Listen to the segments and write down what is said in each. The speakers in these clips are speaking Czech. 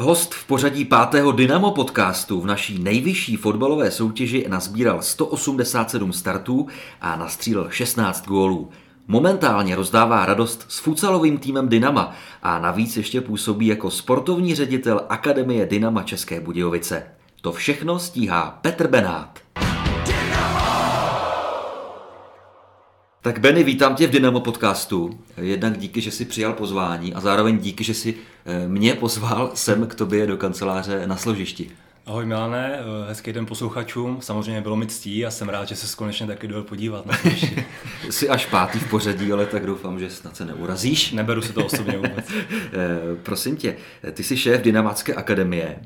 Host v pořadí pátého Dynamo podcastu v naší nejvyšší fotbalové soutěži nazbíral 187 startů a nastřílel 16 gólů. Momentálně rozdává radost s futsalovým týmem Dynama a navíc ještě působí jako sportovní ředitel Akademie Dynama České Budějovice. To všechno stíhá Petr Benát. Tak Benny, vítám tě v Dynamo podcastu. Jednak díky, že jsi přijal pozvání a zároveň díky, že jsi eh, mě pozval sem k tobě do kanceláře na složišti. Ahoj Milane, eh, hezký den posluchačům. Samozřejmě bylo mi ctí a jsem rád, že se konečně taky dojel podívat na jsi až pátý v pořadí, ale tak doufám, že snad se neurazíš. Neberu si to osobně vůbec. Eh, prosím tě, ty jsi šéf Dynamácké akademie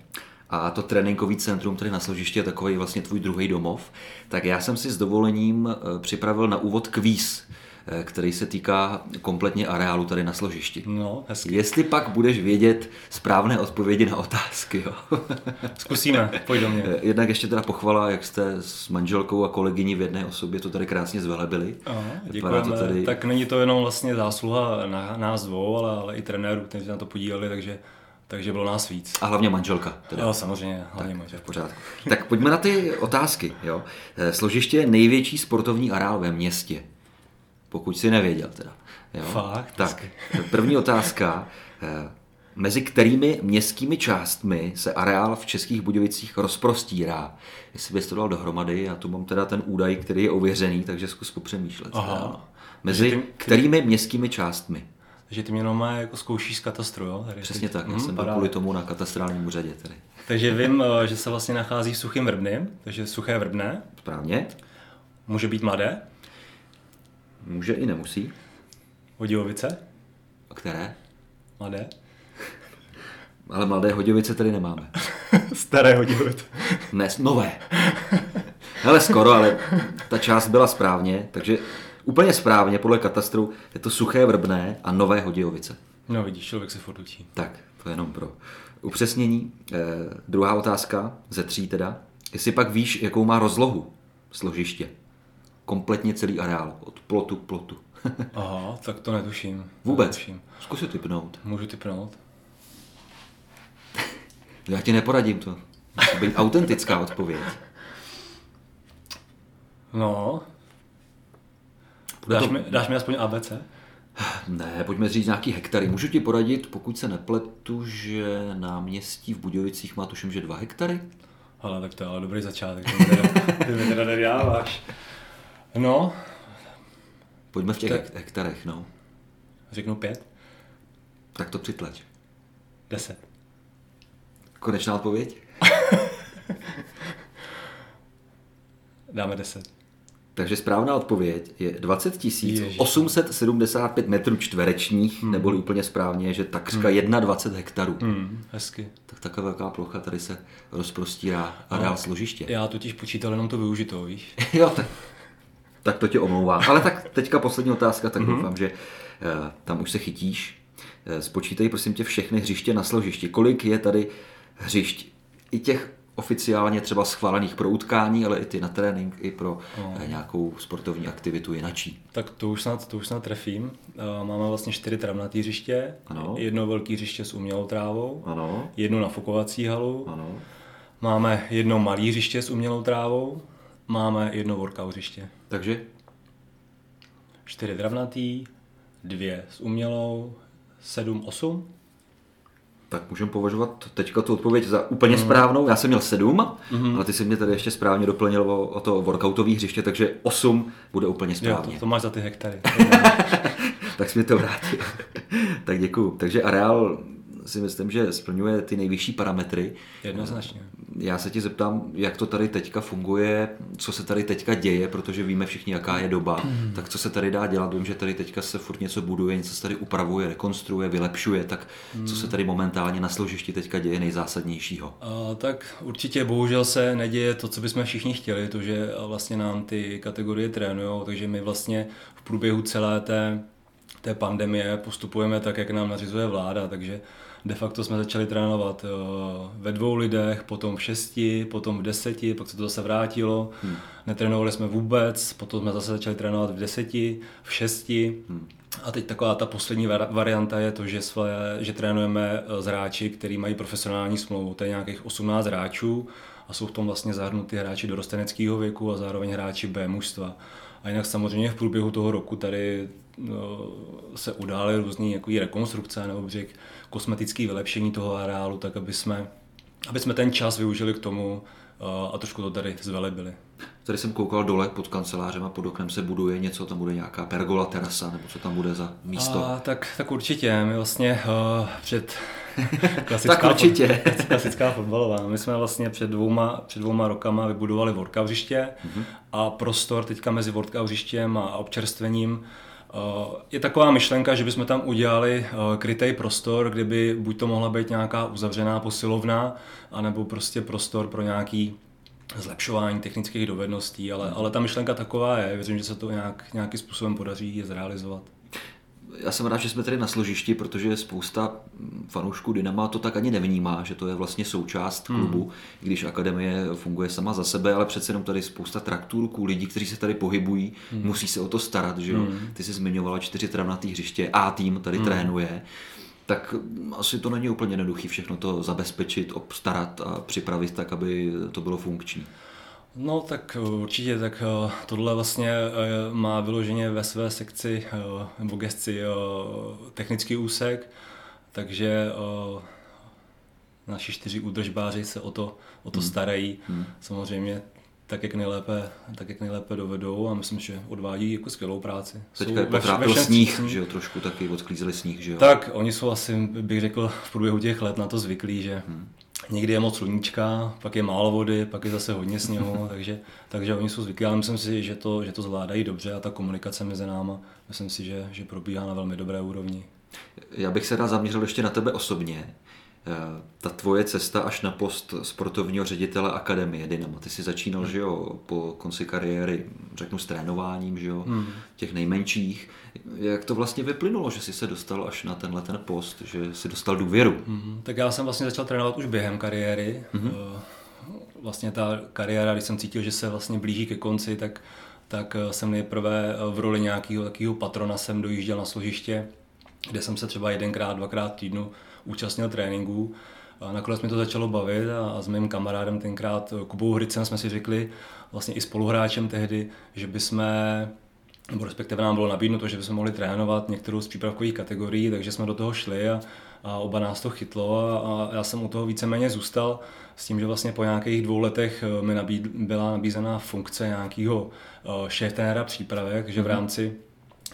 a to tréninkový centrum tady na složiště je takový vlastně tvůj druhý domov, tak já jsem si s dovolením eh, připravil na úvod kvíz, eh, který se týká kompletně areálu tady na složišti. No, hezky. Jestli pak budeš vědět správné odpovědi na otázky. Jo. Zkusíme, pojď do mě. Eh, jednak ještě teda pochvala, jak jste s manželkou a kolegyní v jedné osobě to tady krásně zvelebili. Aha, děkujeme. To tady... Tak není to jenom vlastně zásluha na nás dvou, ale, ale i trenérů, kteří na to podíleli, takže takže bylo nás víc. A hlavně manželka. Teda. Jo, samozřejmě, hlavně tak, manželka. V pořádku. Tak pojďme na ty otázky. Jo. Eh, složiště je největší sportovní areál ve městě. Pokud si nevěděl teda. Jo. Fakt? Tak, první otázka. Eh, mezi kterými městskými částmi se areál v Českých Budějovicích rozprostírá? Jestli bys to dal dohromady, já tu mám teda ten údaj, který je ověřený, takže zkus popřemýšlet. Aha. Mezi ty, kterými městskými částmi? Takže ty mě jenom jako zkoušíš z katastru, jo? Tady Přesně teď. tak, já hmm, jsem byl kvůli tomu na katastrálním úřadě. Tady. Takže vím, eh, že se vlastně nachází v Suchém Vrbny, takže Suché Vrbné. Správně. Může být mladé? Může i nemusí. Hodějovice? A které? Mladé. Ale mladé Hodějovice tady nemáme. Staré Hodějovice. Ne, nové. Hele, skoro, ale ta část byla správně, takže Úplně správně, podle katastru, je to suché vrbné a nové Hodějovice. No vidíš, člověk se furt učí. Tak, to je jenom pro upřesnění. Eh, druhá otázka, ze tří teda. Jestli pak víš, jakou má rozlohu složiště? Kompletně celý areál, od plotu k plotu. Aha, tak to netuším. Vůbec? Netuším. Zkus si typnout. Můžu typnout? Já ti neporadím to. Musí být autentická odpověď. No, Dáš, to... mi, dáš mi aspoň ABC? Ne, pojďme říct nějaký hektary. Můžu ti poradit, pokud se nepletu, že náměstí v Budějovicích má tuším, že dva hektary? Ale tak to je ale dobrý začátek, ty mi teda nedáváš. No. Pojďme v těch tak... hektarech, no. Řeknu pět. Tak to přitlač. Deset. Konečná odpověď? Dáme deset. Takže správná odpověď je 20 875 metrů čtverečních, hmm. neboli úplně správně, že takřka hmm. 21 hektarů. Hmm, hezky. Tak taková velká plocha tady se rozprostírá areál no, složiště. Já totiž počítal jenom to využitou, víš? jo, tak, tak to tě omlouvám. Ale tak teďka poslední otázka, tak hmm. doufám, že uh, tam už se chytíš. Uh, spočítej prosím tě všechny hřiště na složišti. Kolik je tady hřišť? I těch oficiálně třeba schválených pro utkání, ale i ty na trénink, i pro no. nějakou sportovní aktivitu jinačí. Tak to už snad, to už snad trefím. Eh, máme vlastně čtyři travnatý hřiště, ano. jedno velké hřiště s umělou trávou, ano. jednu nafukovací halu, ano. máme jedno malé hřiště s umělou trávou, máme jedno workout hřiště. Takže? Čtyři travnatý, dvě s umělou, sedm, osm tak můžeme považovat teďka tu odpověď za úplně mm. správnou. Já jsem měl sedm, mm. ale ty si mě tady ještě správně doplnil o, o to workoutové hřiště, takže osm bude úplně správně. Jo, to, to máš za ty hektary. tak jsi mě to vrátil. tak děkuju. Takže areál si myslím, že splňuje ty nejvyšší parametry. Jednoznačně. Já se ti zeptám, jak to tady teďka funguje, co se tady teďka děje, protože víme všichni, jaká je doba. Mm. Tak co se tady dá dělat? Vím, že tady teďka se furt něco buduje, něco se tady upravuje, rekonstruuje, vylepšuje. Tak mm. co se tady momentálně na složišti teďka děje nejzásadnějšího? A, tak určitě bohužel se neděje to, co bychom všichni chtěli, to, že vlastně nám ty kategorie trénují, takže my vlastně v průběhu celé té té pandemie postupujeme tak, jak nám nařizuje vláda, takže de facto jsme začali trénovat eh, ve dvou lidech, potom v šesti, potom v deseti, pak se to zase vrátilo. Hmm. Netrénovali jsme vůbec, potom jsme zase začali trénovat v deseti, v šesti. Hmm. A teď taková ta poslední varianta je to, že, své, že trénujeme z hráči, který mají profesionální smlouvu. To je nějakých 18 hráčů a jsou v tom vlastně zahrnuty hráči dorosteneckého věku a zároveň hráči B mužstva. A jinak samozřejmě v průběhu toho roku tady no, se udály různé jako rekonstrukce nebo řek, kosmetické vylepšení toho areálu, tak aby jsme, aby jsme ten čas využili k tomu a trošku to tady zvelebili. Tady jsem koukal dole pod kancelářem a pod oknem se buduje něco, tam bude nějaká pergola, terasa, nebo co tam bude za místo? A, tak, tak určitě, my vlastně uh, před klasická, tak určitě. klasická fotbalová. My jsme vlastně před dvouma, před dvouma rokama vybudovali workoutriště mm-hmm. a prostor teďka mezi workoutrištěm a občerstvením eh, je taková myšlenka, že bychom tam udělali eh, krytý prostor, kdyby buď to mohla být nějaká uzavřená posilovna, anebo prostě prostor pro nějaký zlepšování technických dovedností, ale, ale ta myšlenka taková je, věřím, že se to nějak, nějakým způsobem podaří je zrealizovat já jsem rád, že jsme tady na složišti, protože spousta fanoušků Dynama to tak ani nevnímá, že to je vlastně součást hmm. klubu, hmm. když akademie funguje sama za sebe, ale přece jenom tady spousta traktůrků, lidí, kteří se tady pohybují, hmm. musí se o to starat, že jo. Hmm. Ty jsi zmiňovala čtyři travnatý hřiště, A tým tady hmm. trénuje tak asi to není úplně jednoduché všechno to zabezpečit, obstarat a připravit tak, aby to bylo funkční. No tak eh, určitě, tak eh, tohle vlastně eh, má vyloženě ve své sekci nebo gesci technický úsek, takže naši čtyři údržbáři se o to, o to hmm. starají. Hmm. Samozřejmě tak jak, nejlépe, tak, jak nejlépe dovedou a myslím, že odvádí jako skvělou práci. Teďka je ve, sníh, že jo, trošku taky odklízeli sníh, že jo. Tak, oni jsou asi, bych řekl, v průběhu těch let na to zvyklí, že hmm. Někdy je moc sluníčka, pak je málo vody, pak je zase hodně sněhu, takže, takže oni jsou zvyklí, ale myslím si, že to, že to zvládají dobře a ta komunikace mezi náma, myslím si, že, že probíhá na velmi dobré úrovni. Já bych se rád zaměřil ještě na tebe osobně. Eh, ta tvoje cesta až na post sportovního ředitele Akademie Dynamo. Ty jsi začínal, že jo, po konci kariéry, řeknu, s trénováním, že jo, hmm. těch nejmenších. Jak to vlastně vyplynulo, že jsi se dostal až na tenhle ten post, že jsi dostal důvěru? Hmm. Tak já jsem vlastně začal trénovat už během kariéry. Hmm. Vlastně ta kariéra, když jsem cítil, že se vlastně blíží ke konci, tak, tak eh, jsem nejprve v roli nějakého takového patrona jsem dojížděl na složiště, kde jsem se třeba jedenkrát, dvakrát týdnu účastnil tréninků. A nakonec mi to začalo bavit a, a s mým kamarádem tenkrát Kubou Hricem jsme si řekli, vlastně i spoluhráčem tehdy, že bychom nebo respektive nám bylo nabídnuto, že bychom mohli trénovat některou z přípravkových kategorií, takže jsme do toho šli a, a oba nás to chytlo a, a já jsem u toho víceméně zůstal s tím, že vlastně po nějakých dvou letech eh, mi nabíd, byla nabízena funkce nějakého eh, šéf přípravek, že v mhm. rámci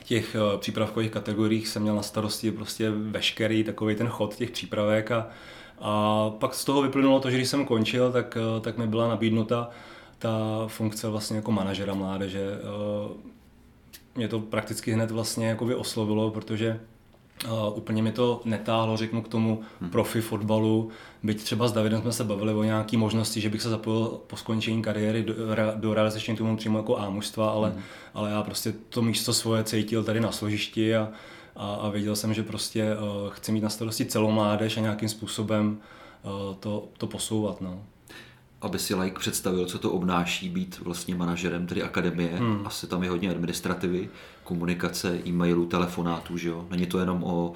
těch eh, přípravkových kategoriích jsem měl na starosti prostě veškerý takový ten chod těch přípravek a, a pak z toho vyplynulo to, že když jsem končil, tak, eh, tak mi byla nabídnuta ta funkce vlastně jako manažera mládeže. Eh, mě to prakticky hned vlastně jako oslovilo, protože Uh, úplně mi to netáhlo, řeknu, k tomu hmm. profi fotbalu. Byť třeba s Davidem jsme se bavili o nějaké možnosti, že bych se zapojil po skončení kariéry do, do realizačního týmu přímo jako A mužstva, ale, hmm. ale já prostě to místo svoje cítil tady na složišti a, a, a věděl jsem, že prostě uh, chci mít na starosti celou mládež a nějakým způsobem uh, to, to posouvat. No aby si like představil, co to obnáší být vlastně manažerem tedy akademie. Hmm. Asi tam je hodně administrativy, komunikace, e-mailů, telefonátů, že jo? Není to jenom o,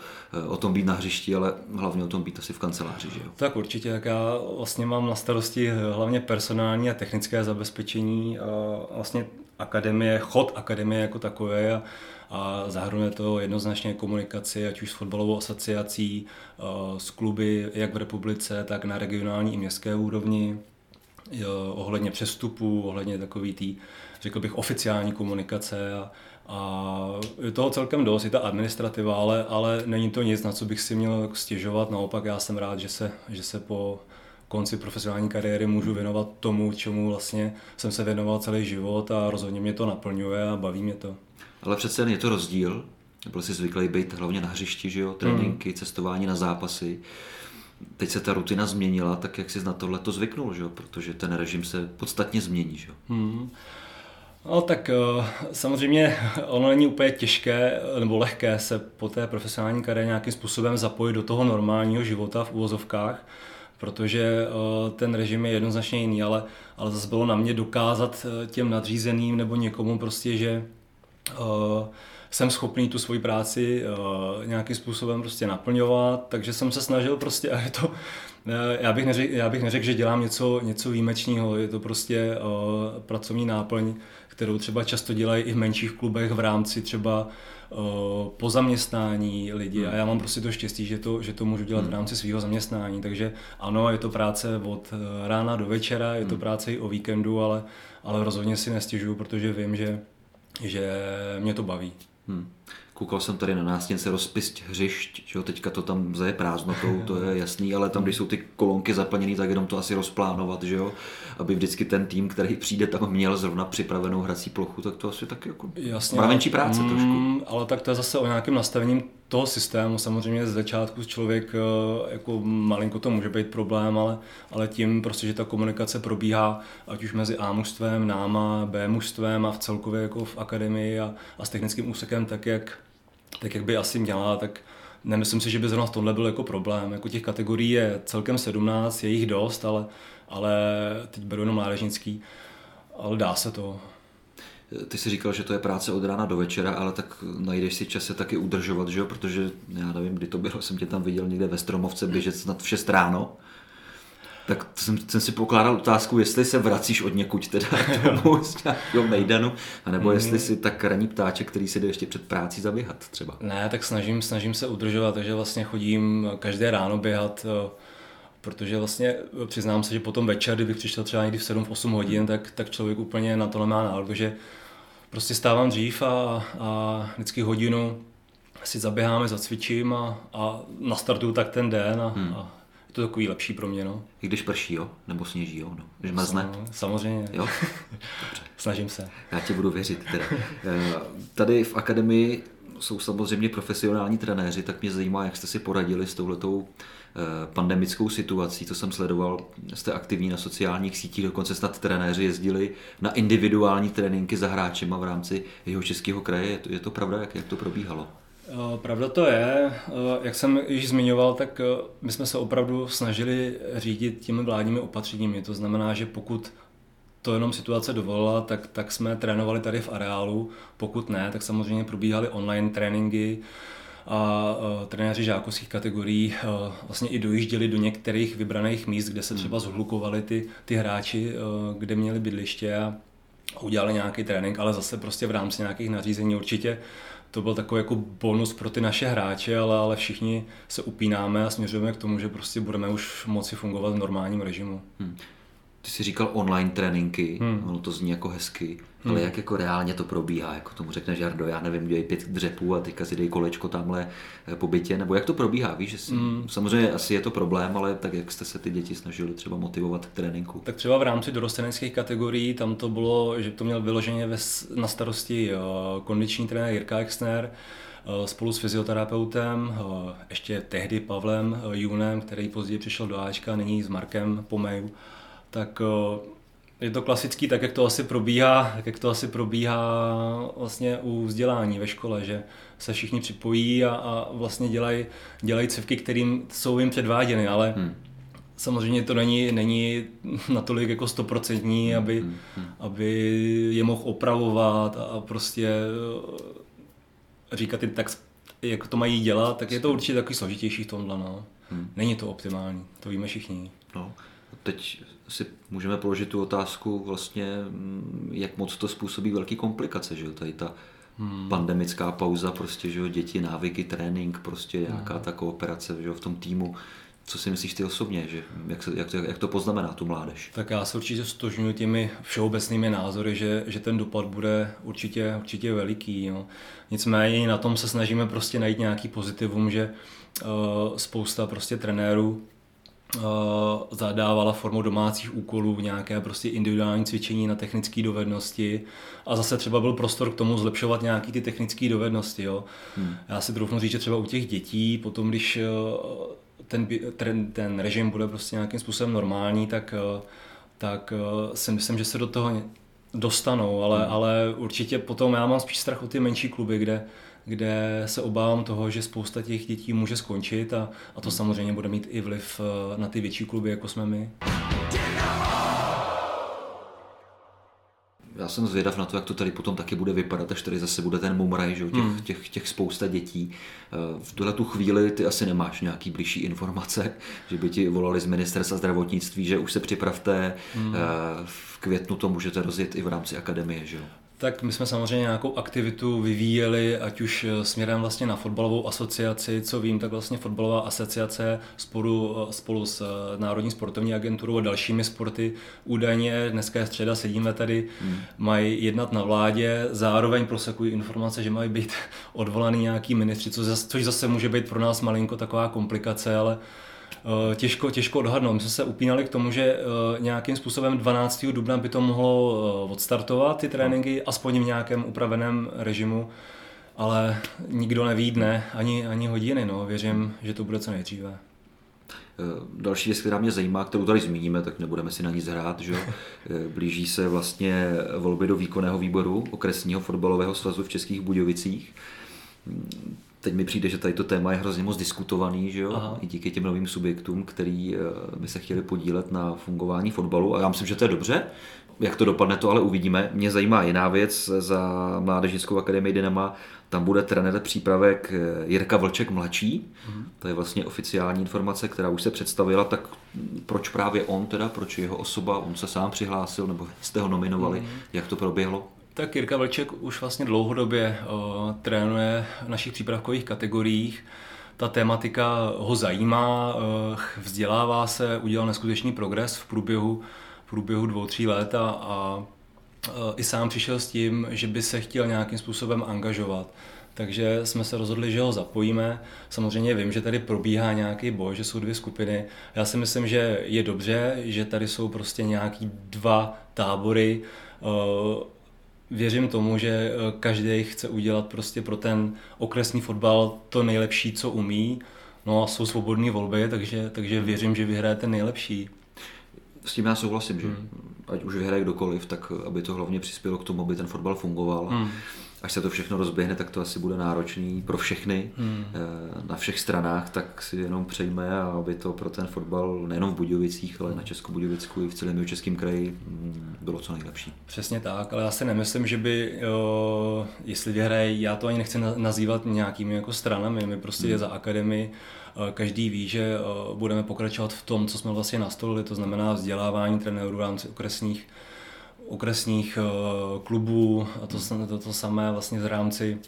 o tom být na hřišti, ale hlavně o tom být asi v kanceláři, že jo? Tak určitě, jak já vlastně mám na starosti hlavně personální a technické zabezpečení a vlastně akademie, chod akademie jako takové a, a zahrnuje to jednoznačně komunikaci, ať už s fotbalovou asociací, s kluby, jak v republice, tak na regionální i městské úrovni ohledně přestupů, ohledně takový tý, řekl bych, oficiální komunikace a, a je toho celkem dost, je ta administrativa, ale, ale není to nic, na co bych si měl stěžovat. Naopak já jsem rád, že se, že se po konci profesionální kariéry můžu věnovat tomu, čemu vlastně jsem se věnoval celý život a rozhodně mě to naplňuje a baví mě to. Ale přece je to rozdíl, byl jsi zvyklý být hlavně na hřišti, že jo? tréninky, hmm. cestování na zápasy teď se ta rutina změnila, tak jak jsi na tohle to zvyknul, že? protože ten režim se podstatně změní. Že? Hmm. No tak eh, samozřejmě ono není úplně těžké nebo lehké se po té profesionální kariéře nějakým způsobem zapojit do toho normálního života v úvozovkách, protože eh, ten režim je jednoznačně jiný, ale, ale zase bylo na mě dokázat eh, těm nadřízeným nebo někomu prostě, že jsem schopný tu svoji práci nějakým způsobem prostě naplňovat, takže jsem se snažil prostě, a je to, já bych neřekl, já bych neřekl že dělám něco, něco výjimečného, je to prostě pracovní náplň, kterou třeba často dělají i v menších klubech v rámci třeba po zaměstnání lidi hmm. a já mám prostě to štěstí, že to, že to můžu dělat hmm. v rámci svého zaměstnání, takže ano, je to práce od rána do večera, je to hmm. práce i o víkendu, ale, ale rozhodně si nestěžuju, protože vím, že, že mě to baví. Hmm. Koukal jsem tady na nástěnce rozpist hřišť, že jo, teďka to tam zaje prázdnotou, to je jasný, ale tam, když jsou ty kolonky zaplněné, tak jenom to asi rozplánovat, že jo, aby vždycky ten tým, který přijde, tam měl zrovna připravenou hrací plochu, tak to asi taky jako Jasně, práce mm, trošku. Ale tak to je zase o nějakém nastavením toho systému. Samozřejmě z začátku člověk eh, jako malinko to může být problém, ale, ale tím prostě, že ta komunikace probíhá ať už mezi A mužstvem, náma, B mužstvem a v celkově jako v akademii a, a s technickým úsekem tak jak, tak, jak by asi měla, tak nemyslím si, že by zrovna v tomhle byl jako problém. Jako těch kategorií je celkem 17, je jich dost, ale, ale teď beru jenom mládežnický, ale dá se to. Ty jsi říkal, že to je práce od rána do večera, ale tak najdeš si čas se taky udržovat, že jo? protože já nevím, kdy to bylo, jsem tě tam viděl někde ve Stromovce běžet snad v 6 ráno. Tak jsem, jsem si pokládal otázku, jestli se vracíš od někud teda domů z nějakého mejdanu, anebo mm. jestli si tak raní ptáček, který si jde ještě před práci zaběhat třeba. Ne, tak snažím, snažím se udržovat, takže vlastně chodím každé ráno běhat, eh, protože vlastně přiznám se, že potom večer, kdybych přišel třeba někdy v 7-8 hodin, tak, tak člověk úplně na to nemá náladu, protože prostě stávám dřív a, a vždycky hodinu si zaběháme, zacvičím a, a nastartuju tak ten den a, hmm. a je to takový lepší pro mě. No. I když prší, jo? Nebo sněží, jo? No. Když mrzne? Samozřejmě. Jo? Dobře. Snažím se. Já ti budu věřit. Teda. Eh, tady v akademii jsou samozřejmě profesionální trenéři, tak mě zajímá, jak jste si poradili s touhletou pandemickou situací, co jsem sledoval, jste aktivní na sociálních sítích, dokonce snad trenéři jezdili na individuální tréninky za hráčema v rámci jeho českého kraje. Je to, je to pravda, jak, jak to probíhalo? Eh, pravda to je. Eh, jak jsem již zmiňoval, tak my jsme se opravdu snažili řídit těmi vládními opatřeními. To znamená, že pokud to jenom situace dovolila, tak, tak jsme trénovali tady v areálu. Pokud ne, tak samozřejmě probíhaly online tréninky, a trenéři žákovských kategorií vlastně i dojížděli do některých vybraných míst, kde se třeba zhlukovali ty, ty hráči, kde měli bydliště a udělali nějaký trénink, ale zase prostě v rámci nějakých nařízení určitě to byl takový jako bonus pro ty naše hráče, ale, ale všichni se upínáme a směřujeme k tomu, že prostě budeme už moci fungovat v normálním režimu. Hmm. Ty jsi říkal online tréninky, hmm. ono to zní jako hezky, hmm. ale jak jako reálně to probíhá, jako tomu řekne Žardo, já nevím, děj pět dřepů a teďka si dej kolečko tamhle eh, po bytě, nebo jak to probíhá, víš, že si, hmm. samozřejmě asi je to problém, ale tak jak jste se ty děti snažili třeba motivovat k tréninku? Tak třeba v rámci dorosteneckých kategorií, tam to bylo, že to měl vyloženě na starosti eh, kondiční trenér Jirka Exner, eh, spolu s fyzioterapeutem, ještě tehdy Pavlem Junem, který později přišel do Ačka, nyní s Markem Pomeju tak je to klasický, tak jak to asi probíhá, tak jak to asi probíhá vlastně u vzdělání ve škole, že se všichni připojí a, a vlastně dělají dělaj civky, kterým jsou jim předváděny, ale hmm. samozřejmě to není, není natolik jako stoprocentní, hmm, aby, hmm. Hmm. aby je mohl opravovat a, a prostě říkat jim tak, jak to mají dělat, tak je to určitě takový složitější v tomhle. No. Hmm. Není to optimální, to víme všichni. No teď si můžeme položit tu otázku vlastně, mm, jak moc to způsobí velké komplikace, že jo, tady ta hmm. pandemická pauza, prostě, že jo, děti, návyky, trénink, prostě nějaká hmm. ta kooperace, že jo, v tom týmu. Co si myslíš ty osobně, že jak, se, jak, to, jak to poznamená tu mládež? Tak já se určitě stožňuji těmi všeobecnými názory, že, že ten dopad bude určitě, určitě veliký. Jo. Nicméně na tom se snažíme prostě najít nějaký pozitivum, že uh, spousta prostě trenérů zadávala formou domácích úkolů nějaké prostě individuální cvičení na technické dovednosti a zase třeba byl prostor k tomu zlepšovat nějaké ty technické dovednosti. Jo. Hmm. Já si troufnu říct, že třeba u těch dětí, potom když eh, ten, ten, ten režim bude prostě nějakým způsobem normální, tak, eh, tak si myslím, že se do toho dostanou, ale, hmm. ale určitě potom já mám spíš strach o ty menší kluby, kde kde se obávám toho, že spousta těch dětí může skončit a, a to samozřejmě bude mít i vliv eh, na ty větší kluby, jako jsme my. já jsem zvědav na to, jak to tady potom taky bude vypadat, až tady zase bude ten mumraj, že? Těch, hmm. těch, těch spousta dětí. Eh, v tuhle tu chvíli ty asi nemáš nějaký blížší informace, že by ti volali z ministerstva zdravotnictví, že už se připravte, hmm. v květnu to můžete rozjet i v rámci akademie, že jo? Tak my jsme samozřejmě nějakou aktivitu vyvíjeli, ať už eh, směrem vlastně na fotbalovou asociaci, co vím, tak vlastně fotbalová asociace spolu, eh, spolu s eh, Národní sportovní agenturou a dalšími sporty údajně, dneska je středa, sedíme tady, hmm. mají jednat na vládě, zároveň prosekují informace, že mají být odvolaný nějaký ministři, což zase může být pro nás malinko taková komplikace, ale těžko, těžko odhadnout. My jsme se upínali k tomu, že eh, nějakým způsobem 12. dubna by to mohlo eh, odstartovat, ty tréninky, aspoň v nějakém upraveném režimu, ale nikdo neví dne ani, ani hodiny. No. Věřím, že to bude co nejdříve. Další věc, která mě zajímá, kterou tady zmíníme, tak nebudeme si na nic hrát, že? blíží se vlastně volby do výkonného výboru okresního fotbalového svazu v Českých Budějovicích teď mi přijde, že tady to téma je hrozně moc diskutovaný, že jo? Aha. i díky těm novým subjektům, který eh, by se chtěli podílet na fungování fotbalu a já myslím, že to je dobře. Jak to dopadne, to ale uvidíme. Mě zajímá jiná věc za Mládežnickou akademii Dynama. Tam bude trenér přípravek eh, Jirka Vlček mladší. Mhm. To je vlastně oficiální informace, která už se představila. Tak proč právě on teda, proč jeho osoba, on se sám přihlásil, nebo jste ho nominovali, mhm. jak to proběhlo? Tak Jirka Vlček už vlastně dlouhodobě o, trénuje v našich přípravkových kategoriích. Ta tématika ho zajímá, o, vzdělává se, udělal neskutečný progres v průběhu, v průběhu dvou, tří let a, a i sám přišel s tím, že by se chtěl nějakým způsobem angažovat. Takže jsme se rozhodli, že ho zapojíme. Samozřejmě vím, že tady probíhá nějaký boj, že jsou dvě skupiny. Já si myslím, že je dobře, že tady jsou prostě nějaký dva tábory věřím tomu, že eh, každý chce udělat prostě pro ten okresní fotbal to nejlepší, co umí. No a jsou svobodné volby, takže, takže věřím, že vyhraje ten nejlepší. S tím já souhlasím, že hmm. ať už vyhraje kdokoliv, tak aby to hlavně přispělo k tomu, aby ten fotbal fungoval. Hmm až se to všechno rozběhne, tak to asi bude náročný pro všechny hmm. Eh, na všech stranách, tak si jenom přejme, aby to pro ten fotbal nejenom v Budějovicích, ale na Česko-Budějovicku i v celém českém kraji mm, bylo co nejlepší. Přesně tak, ale já si nemyslím, že by, jo, jestli vyhraje, já to ani nechci nazývat nějakými jako stranami, my prostě hmm. je za akademii, eh, každý ví, že eh, budeme pokračovat v tom, co jsme vlastně nastolili, to znamená vzdělávání trenérů v rámci okresních okresních eh, klubů a to, to, to samé vlastně v rámci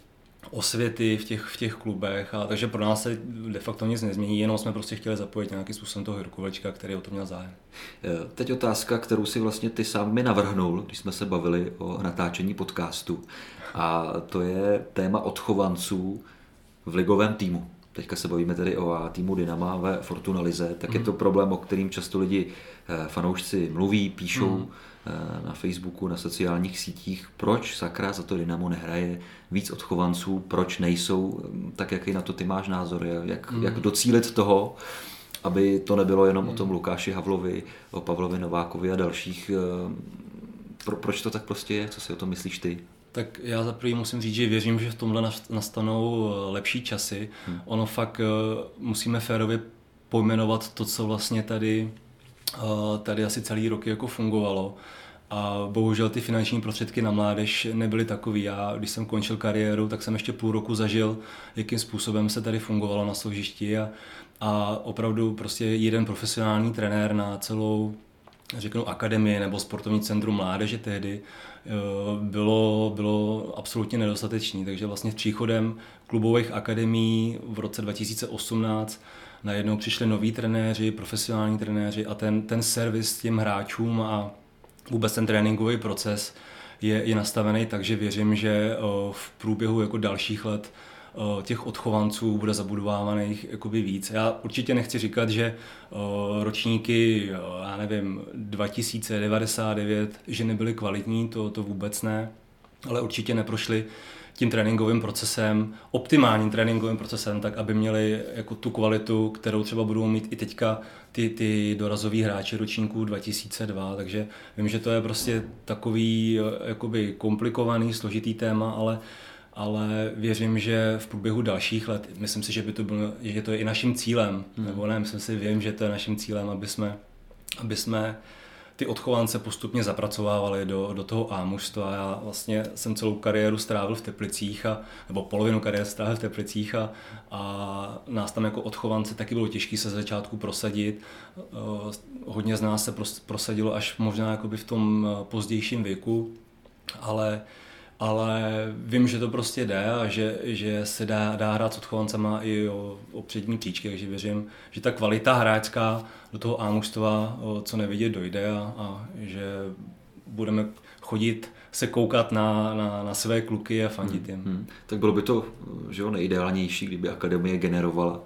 osvěty v těch, v těch klubech. A, takže pro nás se de facto nic nezmění, jenom jsme prostě chtěli zapojit nějakým způsobem toho Hirkovečka, který o to měl zájem. Eh, teď otázka, kterou si vlastně ty sám mi navrhnul, když jsme se bavili o natáčení podcastu. A to je téma odchovanců v ligovém týmu. Teďka se bavíme tedy o týmu Dynama ve Fortuna Lize, tak mm. je mhm. to problém, o kterým často lidi, eh, fanoušci mluví, píšou. Mm na Facebooku, na sociálních sítích, proč sakra za to Dynamo nehraje víc odchovanců, proč nejsou, tak jaký na to ty máš názor, jak, mm. jak docílit toho, aby to nebylo jenom mm. o tom Lukáši Havlovi, o Pavlovi Novákovi a dalších. Eh, pro, proč to tak prostě je? Co si o tom myslíš ty? Tak já za prvý musím říct, že věřím, že v tomhle nastanou eh, lepší časy. Hmm. Ono fakt eh, musíme férově pojmenovat to, co vlastně tady tady asi celý roky jako fungovalo. A bohužel ty finanční prostředky na mládež nebyly takový. Já, když jsem končil kariéru, tak jsem ještě půl roku zažil, jakým způsobem se tady fungovalo na složišti a, a opravdu prostě jeden profesionální trenér na celou řeknu akademii nebo sportovní centrum mládeže tehdy eh, bylo, bylo absolutně nedostatečný. Takže vlastně s příchodem klubových akademií v roce 2018 najednou přišli noví trenéři, profesionální trenéři a ten, ten servis těm hráčům a vůbec ten tréninkový proces je, je nastavený tak, že věřím, že v průběhu jako dalších let těch odchovanců bude zabudovávaných jakoby víc. Já určitě nechci říkat, že ročníky, já nevím, 2099, že nebyly kvalitní, to, to vůbec ne, ale určitě neprošly tím tréninkovým procesem, optimálním tréninkovým procesem, tak aby měli jako tu kvalitu, kterou třeba budou mít i teďka ty, ty dorazoví hráči ročníků 2002, takže vím, že to je prostě takový jakoby komplikovaný, složitý téma, ale ale věřím, že v průběhu dalších let, myslím si, že, by to bylo, že to je i naším cílem, hmm. nebo ne, myslím si, vím, že to je naším cílem, aby jsme, aby jsme ty odchovance postupně zapracovávali do, do toho A mužstva. Já vlastně jsem celou kariéru strávil v Teplicích, a, nebo polovinu kariéry strávil v Teplicích a, a nás tam jako odchovance taky bylo těžké se začátku prosadit. Uh, hodně z nás se prosadilo až možná jakoby v tom pozdějším věku, ale ale vím, že to prostě jde a že, že se dá, dá hrát s odchovancema i o, o přední příčky, takže věřím, že ta kvalita hráčská do toho ámužstva co nevidět dojde a, a že budeme chodit se koukat na, na, na své kluky a fandit jim. Hmm, hmm. Tak bylo by to že jo, nejideálnější, kdyby akademie generovala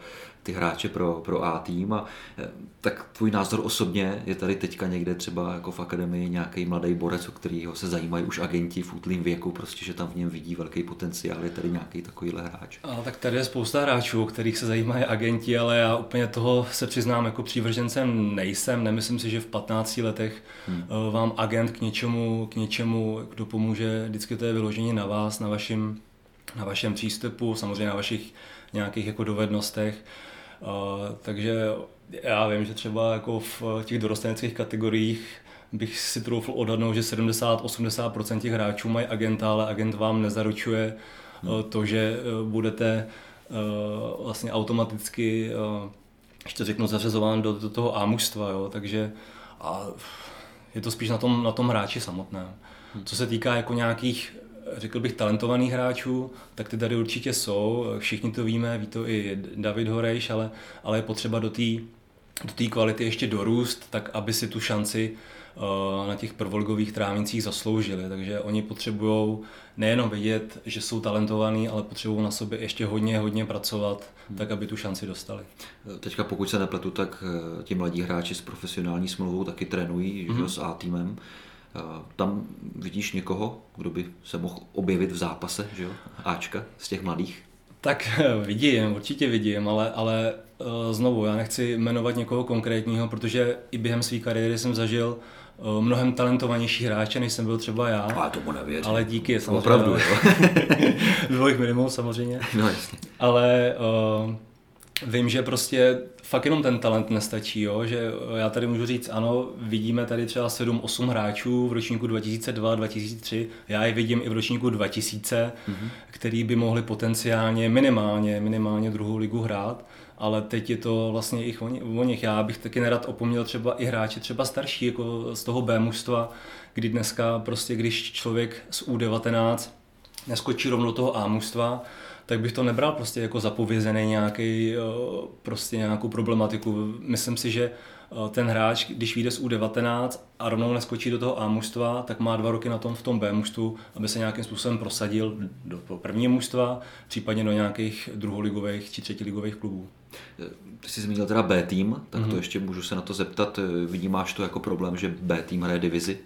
ty hráče pro, pro A tým. A, eh, tak tvůj názor osobně je tady teďka někde třeba jako v akademii nějaký mladý borec, o kterého se zajímají už agenti v útlým věku, prostě, že tam v něm vidí velký potenciál, je tady nějaký takovýhle hráč. A, tak tady je spousta hráčů, o kterých se zajímají agenti, ale já úplně toho se přiznám jako přívržencem nejsem. Nemyslím si, že v 15 letech hmm. Eh, vám agent k něčemu, k něčemu, kdo pomůže, vždycky to je vyloženě na vás, na vašem, na vašem přístupu, samozřejmě na vašich nějakých jako dovednostech takže já vím, že třeba jako v těch dorosteneckých kategoriích bych si troufl odhadnout, že 70-80% těch hráčů mají agenta, ale agent vám nezaručuje hmm. to, že eh, budete eh, vlastně automaticky, ještě řeknu, zařazován do, do toho A mužstva, jo? takže a je to spíš na tom, na tom hráči samotném. Co se týká jako nějakých řekl bych, talentovaných hráčů, tak ty tady určitě jsou. Všichni to víme, ví to i David Horejš, ale, ale je potřeba do té do té kvality ještě dorůst, tak aby si tu šanci uh, na těch prvoligových trávnicích zasloužili. Takže oni potřebují nejenom vidět, že jsou talentovaní, ale potřebují na sobě ještě hodně, hodně pracovat, hmm. tak aby tu šanci dostali. Teďka pokud se nepletu, tak eh, ti mladí hráči s profesionální smlouvou taky trénují hmm. s A týmem. Tam vidíš někoho, kdo by se mohl objevit v zápase, že jo? Ačka z těch mladých? Tak vidím, určitě vidím, ale, ale uh, znovu, já nechci jmenovat někoho konkrétního, protože i během své kariéry jsem zažil mnohem talentovanější hráče, než jsem byl třeba já. A tomu nevěřím. Ale díky, samozřejmě. Opravdu, jo. Bylo jich minimum samozřejmě. No jasně. Ale uh, vím, že prostě fakt jenom ten talent nestačí, jo? že já tady můžu říct, ano, vidíme tady třeba 7-8 hráčů v ročníku 2002-2003, já je vidím i v ročníku 2000, mm-hmm. který by mohli potenciálně minimálně, minimálně druhou ligu hrát, ale teď je to vlastně i o nich. Já bych taky nerad opomněl třeba i hráče třeba starší, jako z toho B mužstva, kdy dneska prostě, když člověk z U19 neskočí rovnou do toho A mužstva, tak bych to nebral prostě jako zapovězený nějaký, eh, prostě nějakou problematiku. Myslím si, že eh, ten hráč, když vyjde z U19 a rovnou neskočí do toho A mužstva, tak má dva roky na tom v tom B mužstvu, aby se nějakým způsobem prosadil do prvního mužstva, případně do nějakých druholigových či třetiligových klubů. Ty jsi zmínil teda B tým, tak mm-hmm. to mhm. ještě můžu se na to zeptat. Vidímáš to jako problém, že B tým hraje divizi?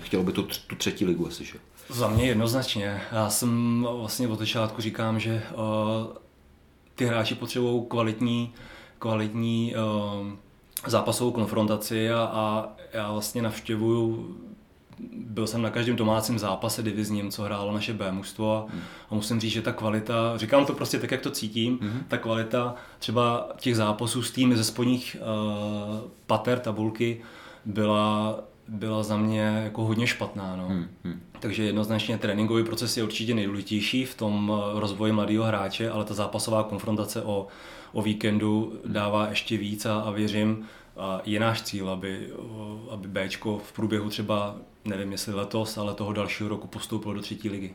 Chtělo by tu, tu třetí ligu asi, že? Za mě jednoznačně. Já jsem vlastně od začátku říkám, že uh, ty hráči potřebují kvalitní, kvalitní uh, zápasovou konfrontaci a, a já vlastně navštěvuju byl jsem na každém domácím zápase divizním, co hrálo naše B mužstvo a, hmm. a musím říct, že ta kvalita, říkám to prostě tak, jak to cítím, hmm. ta kvalita třeba těch zápasů s týmy ze spodních uh, pater tabulky byla byla za mě jako hodně špatná. No. Hmm, hmm. Takže jednoznačně tréninkový proces je určitě nejdůležitější v tom eh, rozvoji mladého hráče, ale ta zápasová konfrontace o, o víkendu dává ještě víc a, a věřím, a je náš cíl, aby, eh, aby Bčko v průběhu třeba, nevím jestli letos, ale toho dalšího roku postoupilo do třetí ligy.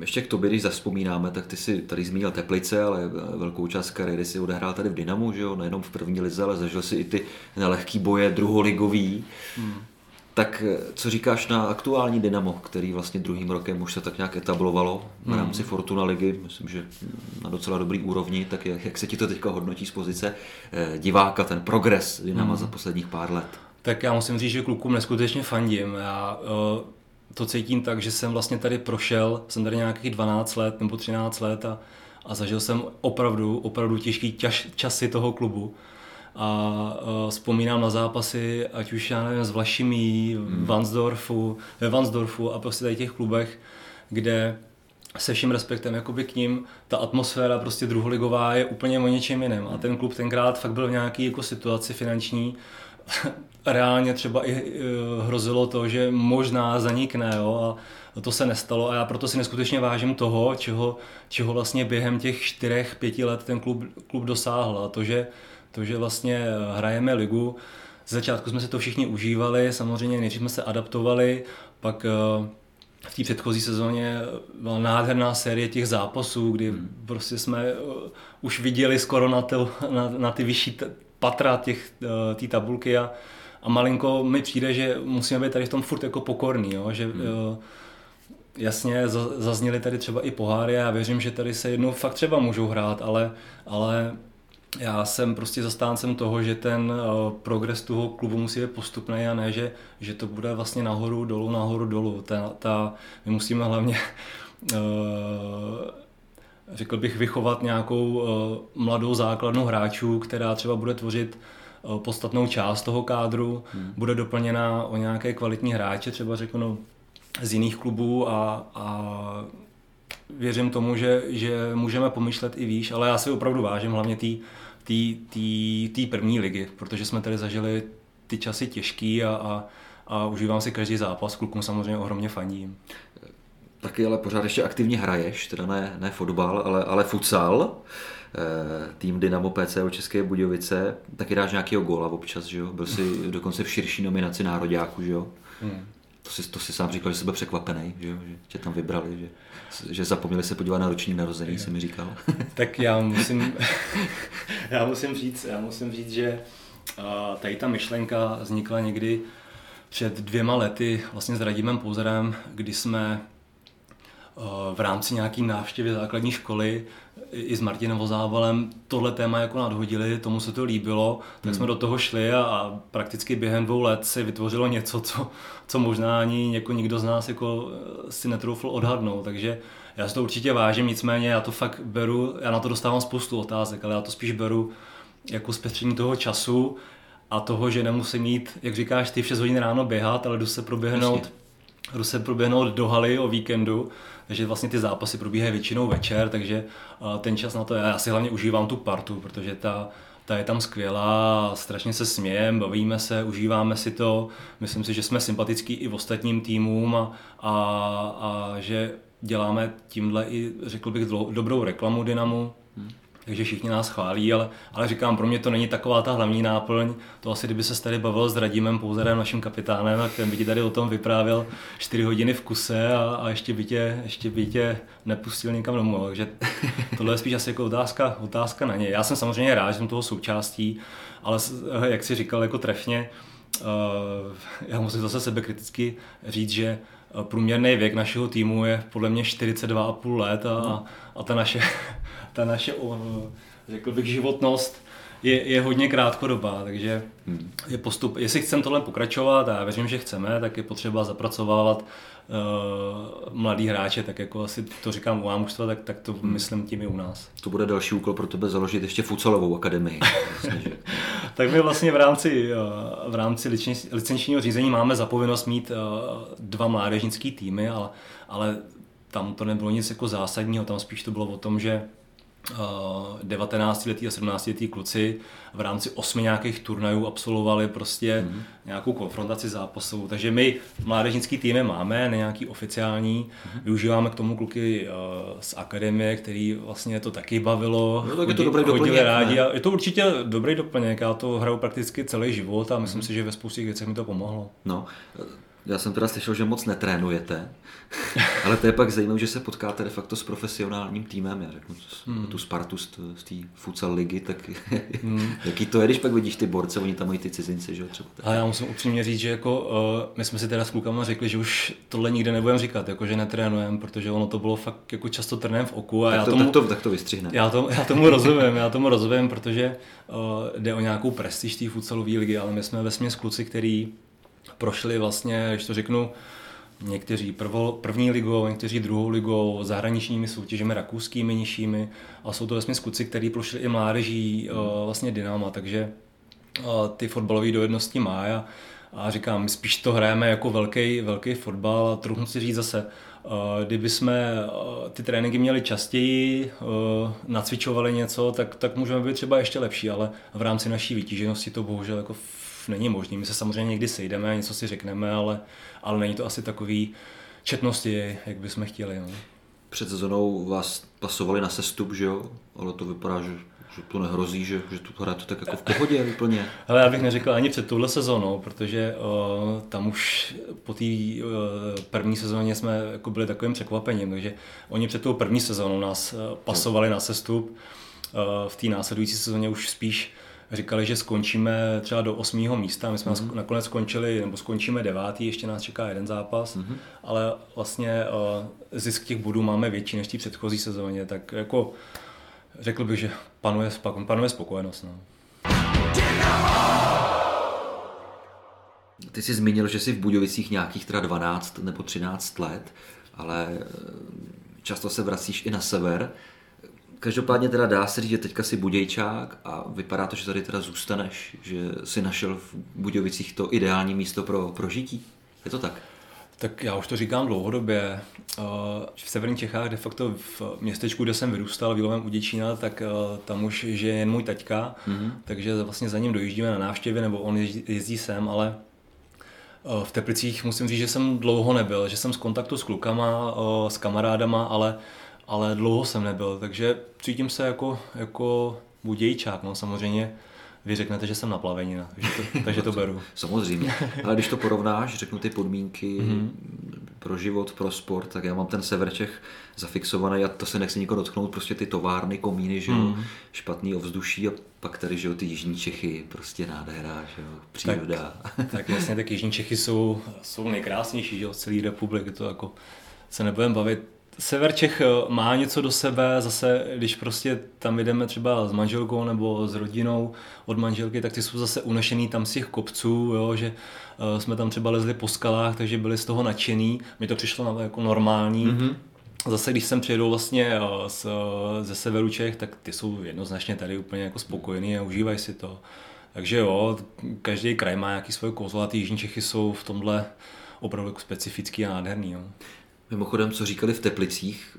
Ještě k tobě, když zaspomínáme, tak ty si tady zmínil Teplice, ale velkou část kariéry si odehrál tady v Dynamu, že jo? nejenom v první lize, ale zažil si i ty nelehký boje druholigový. Hmm. Tak eh, co říkáš na aktuální Dynamo, který vlastně druhým rokem už se tak nějak etablovalo v hmm. rámci Fortuna ligy, myslím, že na docela dobrý úrovni, tak jak, jak se ti to teďka hodnotí z pozice eh, diváka, ten progres Dynama hmm. za posledních pár let? Tak já musím říct, že klukům neskutečně fandím. Já uh to cítím tak, že jsem vlastně tady prošel, jsem tady nějakých 12 let nebo 13 let a, a zažil jsem opravdu, opravdu těžký čas, časy toho klubu. A uh, vzpomínám na zápasy, ať už já nevím, s Vlašimí, hmm. Vansdorfu, ve Vansdorfu a prostě tady těch klubech, kde se vším respektem jakoby k ním, ta atmosféra prostě druholigová je úplně o něčem jiném. A ten klub tenkrát fakt byl v nějaké jako situaci finanční, reálně třeba i hrozilo to, že možná zanikne jo, a to se nestalo a já proto si neskutečně vážím toho, čeho, čeho vlastně během těch čtyřech, pěti let ten klub, klub dosáhl a to, že, to, že vlastně hrajeme ligu, z začátku jsme si to všichni užívali, samozřejmě nejdřív jsme se adaptovali, pak e, v té předchozí sezóně byla nádherná série těch zápasů, kdy hmm. prostě jsme uh, už viděli skoro na, to, na, na ty vyšší t- patra těch, uh, té tabulky a, a malinko mi přijde, že musíme být tady v tom furt jako pokorný, jo? že hmm. uh, jasně zazněly tady třeba i poháry a já věřím, že tady se jednou fakt třeba můžou hrát, ale, ale já jsem prostě zastáncem toho, že ten uh, progres toho klubu musí být postupný a ne, že, že to bude vlastně nahoru, dolů, nahoru, dolů. Ta, ta, my musíme hlavně uh, řekl bych, vychovat nějakou uh, mladou základnu hráčů, která třeba bude tvořit podstatnou část toho kádru, hmm. bude doplněna o nějaké kvalitní hráče, třeba řeknu z jiných klubů a, a věřím tomu, že, že můžeme pomyšlet i výš, ale já si opravdu vážím hlavně té první ligy, protože jsme tady zažili ty časy těžký a, a, a užívám si každý zápas, klukům samozřejmě ohromně fandím. Taky ale pořád ještě aktivně hraješ, teda ne, ne fotbal, ale, ale futsal. E, tým Dynamo PCO České Budějovice, taky dáš nějakého góla občas, že jo? Byl jsi dokonce v širší nominaci nároďáku, že jo? Hmm. To si, to si sám říkal, že jsi byl překvapený, že, že tě tam vybrali, že, že zapomněli se podívat na roční narození, jsi mi říkal. tak já musím, já musím říct, já musím říct, že tady ta myšlenka vznikla někdy před dvěma lety vlastně s Radimem Pouzerem, kdy jsme v rámci nějaké návštěvy základní školy i s Martinem Vozávalem tohle téma jako nadhodili, tomu se to líbilo, tak hmm. jsme do toho šli a, a prakticky během dvou let se vytvořilo něco, co, co možná ani jako nikdo z nás jako eh, si netroufl odhadnout, takže já si to určitě vážím, nicméně já to fakt beru, já na to dostávám spoustu otázek, ale já to spíš beru jako zpestření toho času a toho, že nemusím mít, jak říkáš, ty v 6 hodin ráno běhat, ale jdu se proběhnout, jdu se proběhnout do haly o víkendu, takže vlastně ty zápasy probíhají většinou večer, takže ten čas na to, já si hlavně užívám tu partu, protože ta, ta je tam skvělá, strašně se smějem, bavíme se, užíváme si to, myslím si, že jsme sympatický i v ostatním týmům a, a, a že děláme tímhle i, řekl bych, dobrou reklamu Dynamu, hmm takže všichni nás chválí, ale, ale říkám, pro mě to není taková ta hlavní náplň. To asi, kdyby se tady bavil s Radimem Pouzerem, naším kapitánem, tak ten by ti tady o tom vyprávěl 4 hodiny v kuse a, a ještě, by tě, ještě by tě nepustil někam domů. Takže tohle je spíš asi jako otázka, otázka na ně. Já jsem samozřejmě rád, že jsem toho součástí, ale jak si říkal jako trefně, uh, já musím zase sebe kriticky říct, že průměrný věk našeho týmu je podle mě 42,5 let a, a ta naše ta naše, řekl bych, životnost je, je hodně krátkodobá, takže hmm. je postup, jestli chceme tohle pokračovat, a já věřím, že chceme, tak je potřeba zapracovávat uh, mladý hráče, tak jako asi to říkám u Ámuštva, tak, tak to hmm. myslím tím i u nás. To bude další úkol pro tebe založit ještě futsalovou akademii. vlastně, tak my vlastně v rámci, v rámci licenčního řízení máme zapovinnost mít dva mládežnické týmy, ale, ale tam to nebylo nic jako zásadního, tam spíš to bylo o tom, že 19-letý a 17-letý kluci v rámci osmi nějakých turnajů absolvovali prostě mm. nějakou konfrontaci zápasů. Takže my mládežnický týmy máme, ne nějaký oficiální. Mm. Využíváme k tomu kluky uh, z akademie, který vlastně to taky bavilo. No, tak je to dobrý doplněk. Rádi a je to určitě dobrý doplněk. Já to hraju prakticky celý život a myslím mm. si, že ve spoustě věcech mi to pomohlo. No, já jsem teda slyšel, že moc netrénujete, ale to je pak zajímavé, že se potkáte de facto s profesionálním týmem. Já řeknu hmm. tu Spartu z, z té futsal ligy, tak hmm. jaký to je, když pak vidíš ty borce, oni tam mají ty cizinci, že jo? Třeba A já musím upřímně říct, že jako, uh, my jsme si teda s klukama řekli, že už tohle nikde nebudeme říkat, jako, že netrénujeme, protože ono to bylo fakt jako často trnem v oku. A tak, já to, tomu, tak, to, tak to vystřihne. Já, to, já tomu rozumím, já tomu rozumím, protože uh, jde o nějakou prestiž té futsalové ligy, ale my jsme ve směs kluci, který prošli vlastně, když to řeknu, někteří prvo, první ligou, někteří druhou ligou, zahraničními soutěžemi rakouskými nižšími. A jsou to vlastně skuci, kteří prošli i mládeží hmm. vlastně Dynama, takže ty fotbalové dovednosti má. A, A říkám, spíš to hrajeme jako velký, velký fotbal. A trochu si říct zase, Kdyby jsme ty tréninky měli častěji, nacvičovali něco, tak, tak můžeme být třeba ještě lepší, ale v rámci naší vytíženosti to bohužel jako není možné. My se samozřejmě někdy sejdeme, něco si řekneme, ale, ale není to asi takový četnosti, jak bychom chtěli. No. Před sezónou vás pasovali na sestup, že jo? Ale to vypadá, že že to nehrozí, že, že tu hraje to tak jako v pohodě úplně. Ale já bych neřekl ani před touhle sezónou, protože uh, tam už po té uh, první sezóně jsme jako byli takovým překvapením, takže oni před tou první sezónou nás uh, pasovali na sestup. Uh, v té následující sezóně už spíš říkali, že skončíme třeba do osmého místa, my jsme mm-hmm. nakonec skončili, nebo skončíme devátý, ještě nás čeká jeden zápas, mm-hmm. ale vlastně uh, zisk těch bodů máme větší než v předchozí sezóně, tak jako řekl bych, že panuje, panuje spokojenost. No. Ty jsi zmínil, že jsi v Budějovicích nějakých teda 12 nebo 13 let, ale eh, často se vracíš i na sever. Každopádně teda dá se říct, že teďka si Budějčák a vypadá to, že tady teda zůstaneš, že si našel v Budějovicích to ideální místo pro, pro žití. Je to tak? Tak já už to říkám dlouhodobě. Eh, v severních Čechách, de facto v městečku, kde jsem vyrůstal, v Jílovém u Děčína, tak eh, tam už žije jen můj taťka, mm-hmm. takže vlastně za ním dojíždíme na návštěvy, nebo on jezdí sem, ale eh, v Teplicích musím říct, že jsem dlouho nebyl, že jsem z kontaktu s klukama, s kamarádama, ale, ale dlouho jsem nebyl, takže cítím se jako, jako budějčák, no samozřejmě vy řeknete, že jsem na plavení, no. takže to, takže to beru. Samozřejmě, ale když to porovnáš, řeknu ty podmínky mm-hmm. pro život, pro sport, tak já mám ten sever Čech zafixovaný a to se nechci nikoho dotknout, prostě ty továrny, komíny, že jo, mm-hmm. špatný ovzduší a pak tady, že jo, ty jižní Čechy, prostě nádhera, že jo, příroda. Tak, tak jasně, tak jižní Čechy jsou, jsou nejkrásnější, že jo, z celé republiky, to jako se nebudeme bavit Sever Čech eh, má něco do sebe, zase když prostě tam jdeme třeba s manželkou nebo s rodinou od manželky, tak ty jsou zase unešený tam z těch kopců, jo, že uh, jsme tam třeba lezli po skalách, takže byli z toho nadšený. Mi to přišlo na, jako normální. Mm-hmm. Zase když sem přijedou vlastně z, ze severu Čech, tak ty jsou jednoznačně tady úplně jako spokojení a užívají si to. Takže jo, každý kraj má nějaký svoje kouzlo a ty jižní Čechy jsou v tomhle opravdu jako specifický a nádherný. Jo. Mimochodem, co říkali v Teplicích,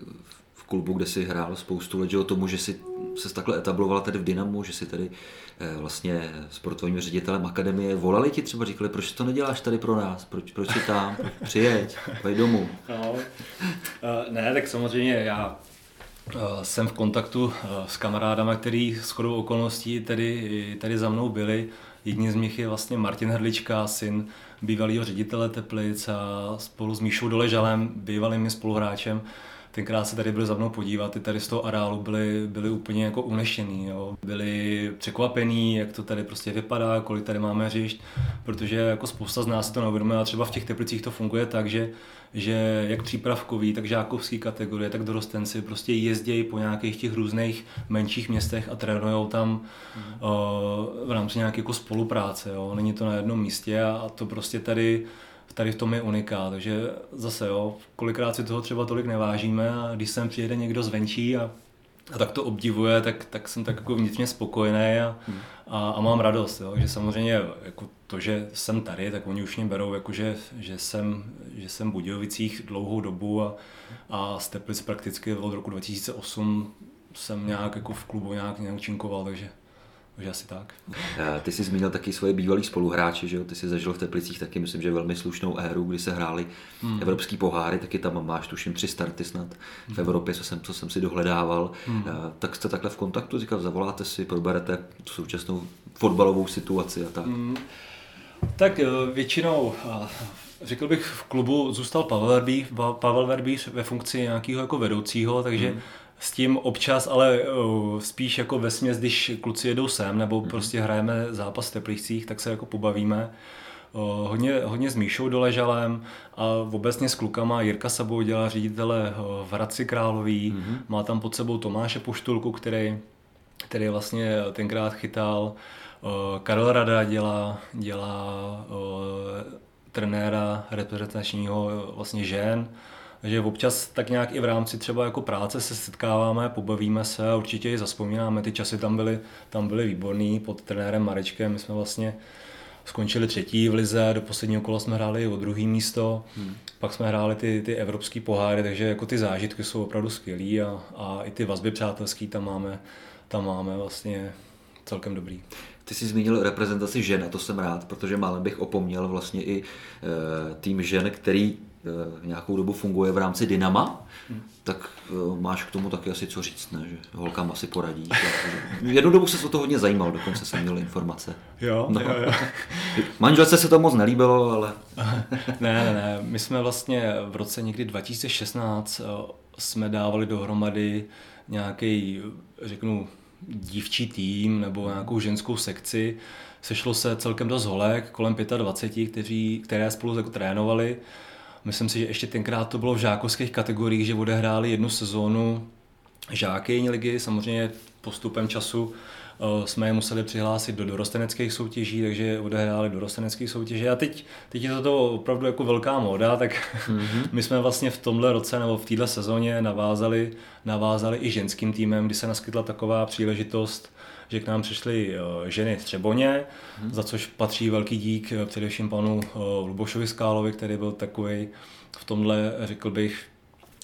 v klubu, kde si hrál spoustu let, že o tomu, že si se takhle etabloval tady v Dynamu, že si tady eh, vlastně sportovním ředitelem akademie, volali ti třeba, říkali, proč to neděláš tady pro nás, proč, proč jsi tam, přijeď, pojď domů. No, eh, ne, tak samozřejmě já jsem v kontaktu s kamarádama, který s chodou okolností tady, tady za mnou byli. Jedním z nich je vlastně Martin Hrdlička, syn bývalého ředitele Teplic a spolu s Míšou Doležalem, bývalým spoluhráčem, tenkrát se tady byli za mnou podívat, ty tady z toho areálu byli, byli úplně jako unešený, jo. byli překvapení, jak to tady prostě vypadá, kolik tady máme hřišť, protože jako spousta z nás to neuvědomuje a třeba v těch Teplicích to funguje tak, že že jak přípravkový, tak žákovský kategorie, tak dorostenci prostě jezdí po nějakých těch různých menších městech a trénují tam mm. uh, v rámci nějaké jako spolupráce. Jo. Není to na jednom místě a, a to prostě tady tady v tom je uniká, takže zase jo, kolikrát si toho třeba tolik nevážíme a když sem přijede někdo zvenčí a, a tak to obdivuje, tak, tak jsem tak jako vnitřně spokojený a, a, a mám radost, jo, že samozřejmě jako to, že jsem tady, tak oni už mě berou, jako že, že, jsem, že jsem v Budějovicích dlouhou dobu a, a z Teplic prakticky od roku 2008 jsem nějak jako v klubu nějak, nějak činkoval, takže takže asi tak. Eh, ty jsi zmínil taky svoje bývalý spoluhráče, že jo? Ty jsi zažil v Teplicích taky, myslím, že velmi slušnou éru, kdy se hráli hmm. evropský poháry, taky tam máš tuším tři starty snad v hmm. Evropě, co jsem, co jsem si dohledával. Hmm. Eh, tak jste takhle v kontaktu, říkal, zavoláte si, proberete tu současnou fotbalovou situaci a tak. Hmm. Tak eh, většinou Řekl bych, v klubu zůstal Pavel Verbíř, Pavel Verbíř ve funkci nějakého jako vedoucího, takže hmm s tím občas, ale uh, spíš jako ve směs, když kluci jedou sem, nebo mm-hmm. prostě hrajeme zápas v Teplicích, tak se jako pobavíme. Uh, hodně, hodně s Míšou Doležalem a obecně s klukama. Jirka Sabou dělá ředitele uh, v Hradci Králový, mm-hmm. má tam pod sebou Tomáše Poštulku, který, který vlastně tenkrát chytal. Karel Rada dělá, dělá trenéra reprezentačního vlastně žen. Takže občas tak nějak i v rámci třeba jako práce se setkáváme, pobavíme se a určitě i zaspomínáme. Ty časy tam byly, tam byly výborný pod trenérem Marečkem. My jsme vlastně skončili třetí v lize, do posledního kola jsme hráli o druhý místo, hmm. pak jsme hráli ty, ty evropský poháry, takže jako ty zážitky jsou opravdu skvělý a, a i ty vazby přátelský tam máme, tam máme vlastně celkem dobrý. Ty jsi zmínil reprezentaci žen a to jsem rád, protože málem bych opomněl vlastně i e, tým žen, který nějakou dobu funguje v rámci Dynama, hmm. tak e, máš k tomu taky asi co říct, ne? že holkám asi poradí. Jednu dobu se o to hodně zajímal, dokonce jsem měl informace. Jo, no. jo, jo. Manželce se to moc nelíbilo, ale... ne, ne, ne, my jsme vlastně v roce někdy 2016 jsme dávali dohromady nějaký, řeknu, dívčí tým nebo nějakou ženskou sekci. Sešlo se celkem dost holek, kolem 25, kteří, které spolu jako trénovali. Myslím si, že ještě tenkrát to bylo v žákovských kategoriích, že odehráli jednu sezónu žáky ligy, samozřejmě postupem času Eh, jsme je museli přihlásit do dorosteneckých soutěží, takže odehráli dorosteneckých soutěží. A teď, teď je to opravdu jako velká móda, tak mm-hmm. my jsme vlastně v tomhle roce nebo v této sezóně navázali, navázali i ženským týmem, kdy se naskytla taková příležitost, že k nám přišly eh, ženy z Třeboně, hmm. za což patří velký dík eh, především panu Lubošovi Skálovi, který byl takový v tomhle, řekl bych,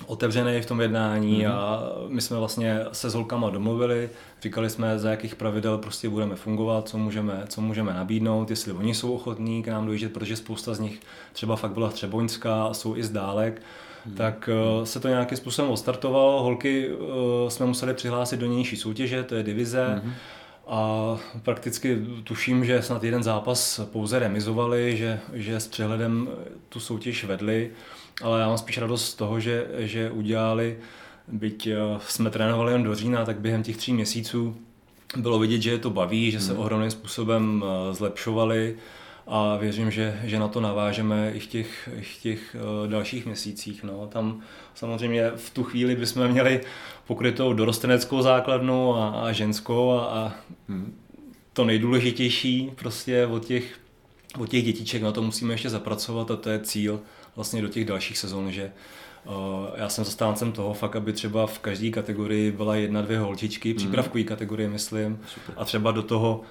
otevřený v tom jednání mm-hmm. a my jsme vlastně se s holkama domluvili, říkali jsme, za jakých pravidel prostě budeme fungovat, co můžeme, co můžeme nabídnout, jestli oni jsou ochotní k nám dojíždět, protože spousta z nich třeba fakt byla Třeboňská a jsou i z dálek, mm-hmm. tak uh, se to nějakým způsobem ostartovalo, holky uh, jsme museli přihlásit do nější soutěže, to je divize, mm-hmm. A prakticky tuším, že snad jeden zápas pouze remizovali, že, že s přehledem tu soutěž vedli ale já mám spíš radost z toho, že, že udělali, byť eh, jsme trénovali jen do října, tak během těch tří měsíců bylo vidět, že je to baví, že se hmm. ohromným způsobem eh, zlepšovali a věřím, že, že na to navážeme i v těch, i v těch uh, dalších měsících. No. Tam samozřejmě v tu chvíli bychom měli pokrytou dorosteneckou základnu a, a ženskou a, a hmm. to nejdůležitější prostě od těch, od těch dětiček na to musíme ještě zapracovat a to je cíl vlastně do těch dalších sezon, že uh, já jsem zastáncem toho fakt, aby třeba v každé kategorii byla jedna, dvě holčičky, mm. přípravkový kategorie myslím, Super. a třeba do toho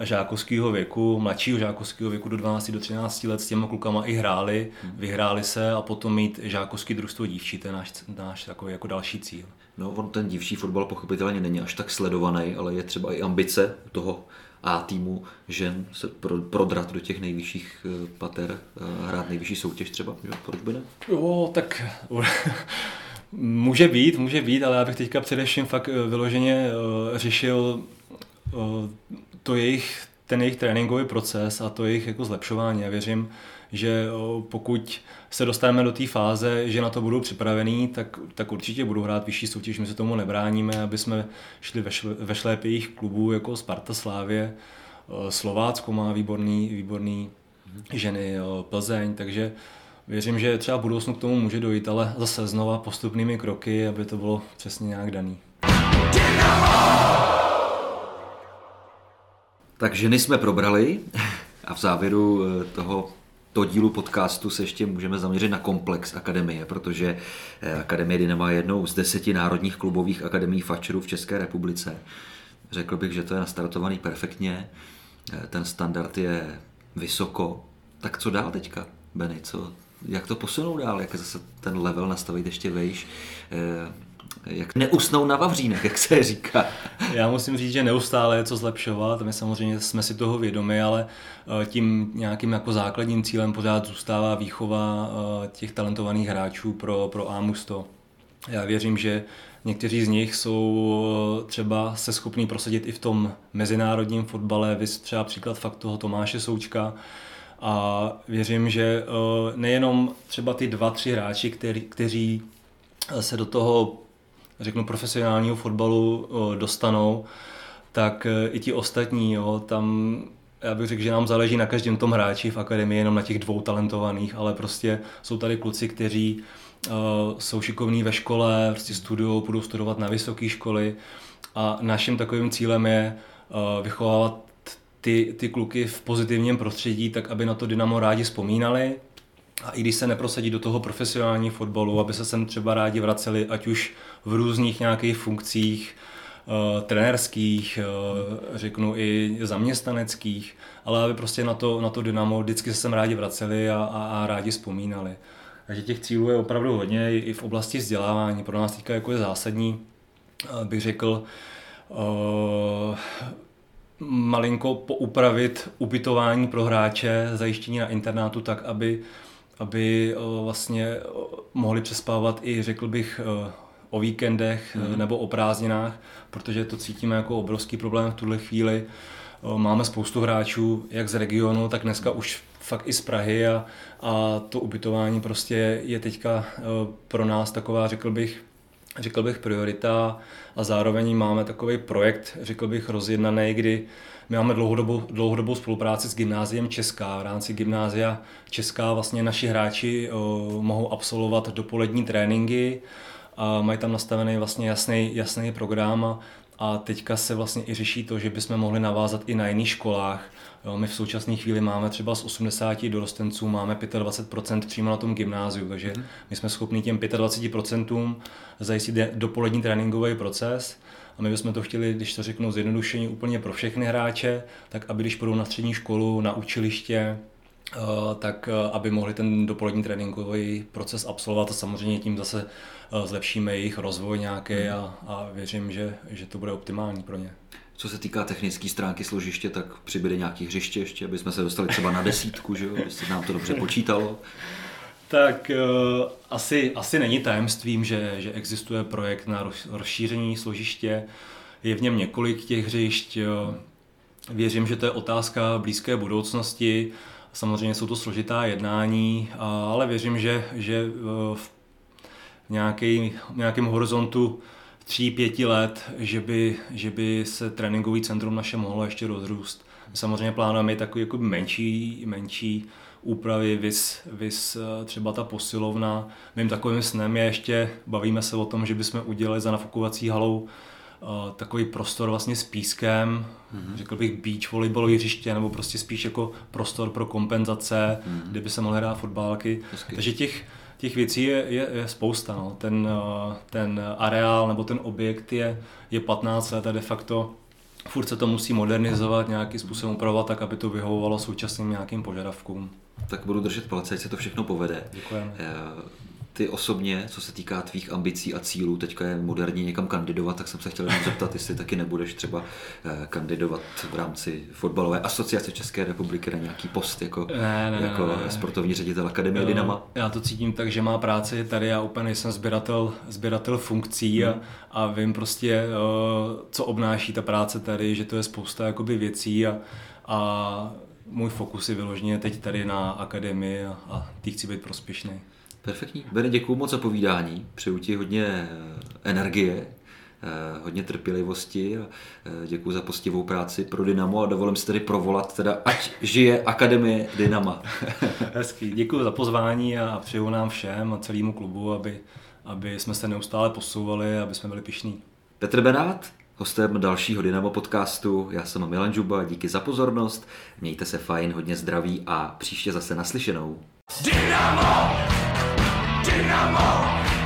žákovského věku, mladšího žákovského věku do 12 do 13 let s těma klukama i hráli, hmm. vyhráli se a potom mít žákovský družstvo dívčí, to je náš, náš takový jako další cíl. No, on ten dívčí fotbal pochopitelně není až tak sledovaný, ale je třeba i ambice toho a týmu žen se pro, prodrat do těch nejvyšších eh, pater, hrát nejvyšší soutěž třeba, jo? proč by ne? Jo, tak může být, může být, ale já bych teďka především fakt eh, vyloženě řešil to jejich, ten jejich tréninkový proces a to jejich jako zlepšování. Já věřím, že pokud se dostaneme do té fáze, že na to budou připravení, tak, tak určitě budou hrát vyšší soutěž. My se tomu nebráníme, aby jsme šli ve, šle, ve jejich klubů jako Sparta Slávě. Slovácko má výborný, výborný ženy, Plzeň, takže věřím, že třeba v budoucnu k tomu může dojít, ale zase znova postupnými kroky, aby to bylo přesně nějak daný. Tak ženy jsme probrali a v závěru eh, toho to dílu podcastu se ještě můžeme zaměřit na komplex akademie, protože eh, Akademie Dynama je jednou z deseti národních klubových akademií fačerů v České republice. Řekl bych, že to je nastartovaný perfektně, eh, ten standard je vysoko. Tak co dál teďka, Benny? Co, jak to posunout dál? Jak zase ten level nastavit ještě vejš? Jak neusnou na vavřínech, jak se říká. Já musím říct, že neustále je co zlepšovat, my samozřejmě jsme si toho vědomi, ale eh, tím nějakým jako základním cílem pořád zůstává výchova eh, těch talentovaných hráčů pro, pro AMUSTO. Já věřím, že někteří z nich jsou eh, třeba se schopní prosadit i v tom mezinárodním fotbale, vys třeba příklad fakt toho Tomáše Součka, a věřím, že nejenom třeba ty dva, tři hráči, který, kteří se do toho řeknu, profesionálního fotbalu dostanou, tak e, i ti ostatní, jo, tam já bych řekl, že nám záleží na každém tom hráči v akademii, jenom na těch dvou talentovaných, ale prostě jsou tady kluci, kteří uh, jsou šikovní ve škole, prostě studují, budou studovat na vysoké školy a naším takovým cílem je uh, vychovávat ty, ty kluky v pozitivním prostředí, tak aby na to Dynamo rádi vzpomínali, a i když se neprosadí do toho profesionální fotbalu, aby se sem třeba rádi vraceli, ať už v různých nějakých funkcích, trenérských, řeknu i zaměstnaneckých, ale aby prostě na to, na to Dynamo vždycky se sem rádi vraceli a, a, a rádi vzpomínali. Takže těch cílů je opravdu hodně i v oblasti vzdělávání. Pro nás teďka jako je zásadní, bych řekl, malinko poupravit ubytování pro hráče, zajištění na internátu tak, aby, aby vlastně mohli přespávat i, řekl bych, o víkendech mm. nebo o prázdninách, protože to cítíme jako obrovský problém v tuhle chvíli. Máme spoustu hráčů, jak z regionu, tak dneska už fakt i z Prahy a, a to ubytování prostě je teďka pro nás taková, řekl bych, řekl bych, priorita a zároveň máme takový projekt, řekl bych, rozjednaný, kdy my máme dlouhodobou, dlouhodobou spolupráci s Gymnáziem Česká. V rámci Gymnázia Česká vlastně naši hráči o, mohou absolvovat dopolední tréninky a mají tam nastavený vlastně jasný, jasný program a, teďka se vlastně i řeší to, že bychom mohli navázat i na jiných školách. Jo, my v současné chvíli máme třeba z 80 dorostenců máme 25% přímo na tom gymnáziu, takže mhm. my jsme schopni těm 25% zajistit dopolední tréninkový proces a my bychom to chtěli, když to řeknu zjednodušení úplně pro všechny hráče, tak aby když půjdou na střední školu, na učiliště, tak eh, aby mohli ten dopolední tréninkový proces absolvovat a samozřejmě tím zase eh, zlepšíme jejich rozvoj nějaký mhm. a, a věřím, že, že to bude optimální pro ně. Co se týká technické stránky složiště, tak přibyde nějaký hřiště ještě, aby jsme se dostali třeba na desítku, že jo, jestli nám to dobře počítalo. Tak uh, asi, asi není tajemstvím, že, že existuje projekt na rozšíření složiště. Je v něm několik těch hřišť. Věřím, že to je otázka blízké budoucnosti. Samozřejmě jsou to složitá jednání, ale věřím, že, že v nějaký, nějakém horizontu tří, pěti let, že by, že by se tréninkový centrum naše mohlo ještě rozrůst. Samozřejmě plánujeme i takový jako menší, menší úpravy, vys, vys eh, třeba ta posilovna. Mým takovým snem je ještě, bavíme se o tom, že bychom udělali za nafukovací halou takový prostor vlastně s pískem, mm-hmm. řekl bych beach volejbalový hřiště, nebo prostě spíš jako prostor pro kompenzace, mm-hmm. kde by se mohly hrát fotbálky. Hezky. Takže těch, těch věcí je, je, je spousta. No. Ten, ten areál nebo ten objekt je, je 15 let a de facto furt se to musí modernizovat, nějakým způsobem upravovat tak, aby to vyhovovalo současným nějakým požadavkům tak budu držet palce, ať se to všechno povede. Děkujeme. Ty osobně, co se týká tvých ambicí a cílů, teďka je moderní někam kandidovat, tak jsem se chtěl jenom zeptat, jestli taky nebudeš třeba eh, kandidovat v rámci fotbalové asociace České republiky na nějaký post jako, ne, ne, jako ne, ne. sportovní ředitel Akademie jo, Dynama. Já to cítím tak, že má práci tady, já úplně nejsem sběratel, sběratel funkcí hmm. a, a vím prostě, eh, co obnáší ta práce tady, že to je spousta jakoby věcí a, a můj fokus je vyloženě teď tady na akademii a, a ty chci být prospěšný. Perfektní. Bene, děkuji moc za povídání. Přeju ti hodně eh, energie, eh, hodně trpělivosti a eh, děkuji za postivou práci pro Dynamo a dovolím si tedy provolat, teda ať žije Akademie Dynama. Hezký. Děkuji za pozvání a přeju nám všem a celému klubu, aby, aby jsme se neustále posouvali, aby jsme byli pišní. Petr Benát, hostem dalšího Dynamo podcastu. Já jsem Milan Žuba, díky za pozornost, mějte se fajn, hodně zdraví a příště zase naslyšenou. Dynamo! Dynamo!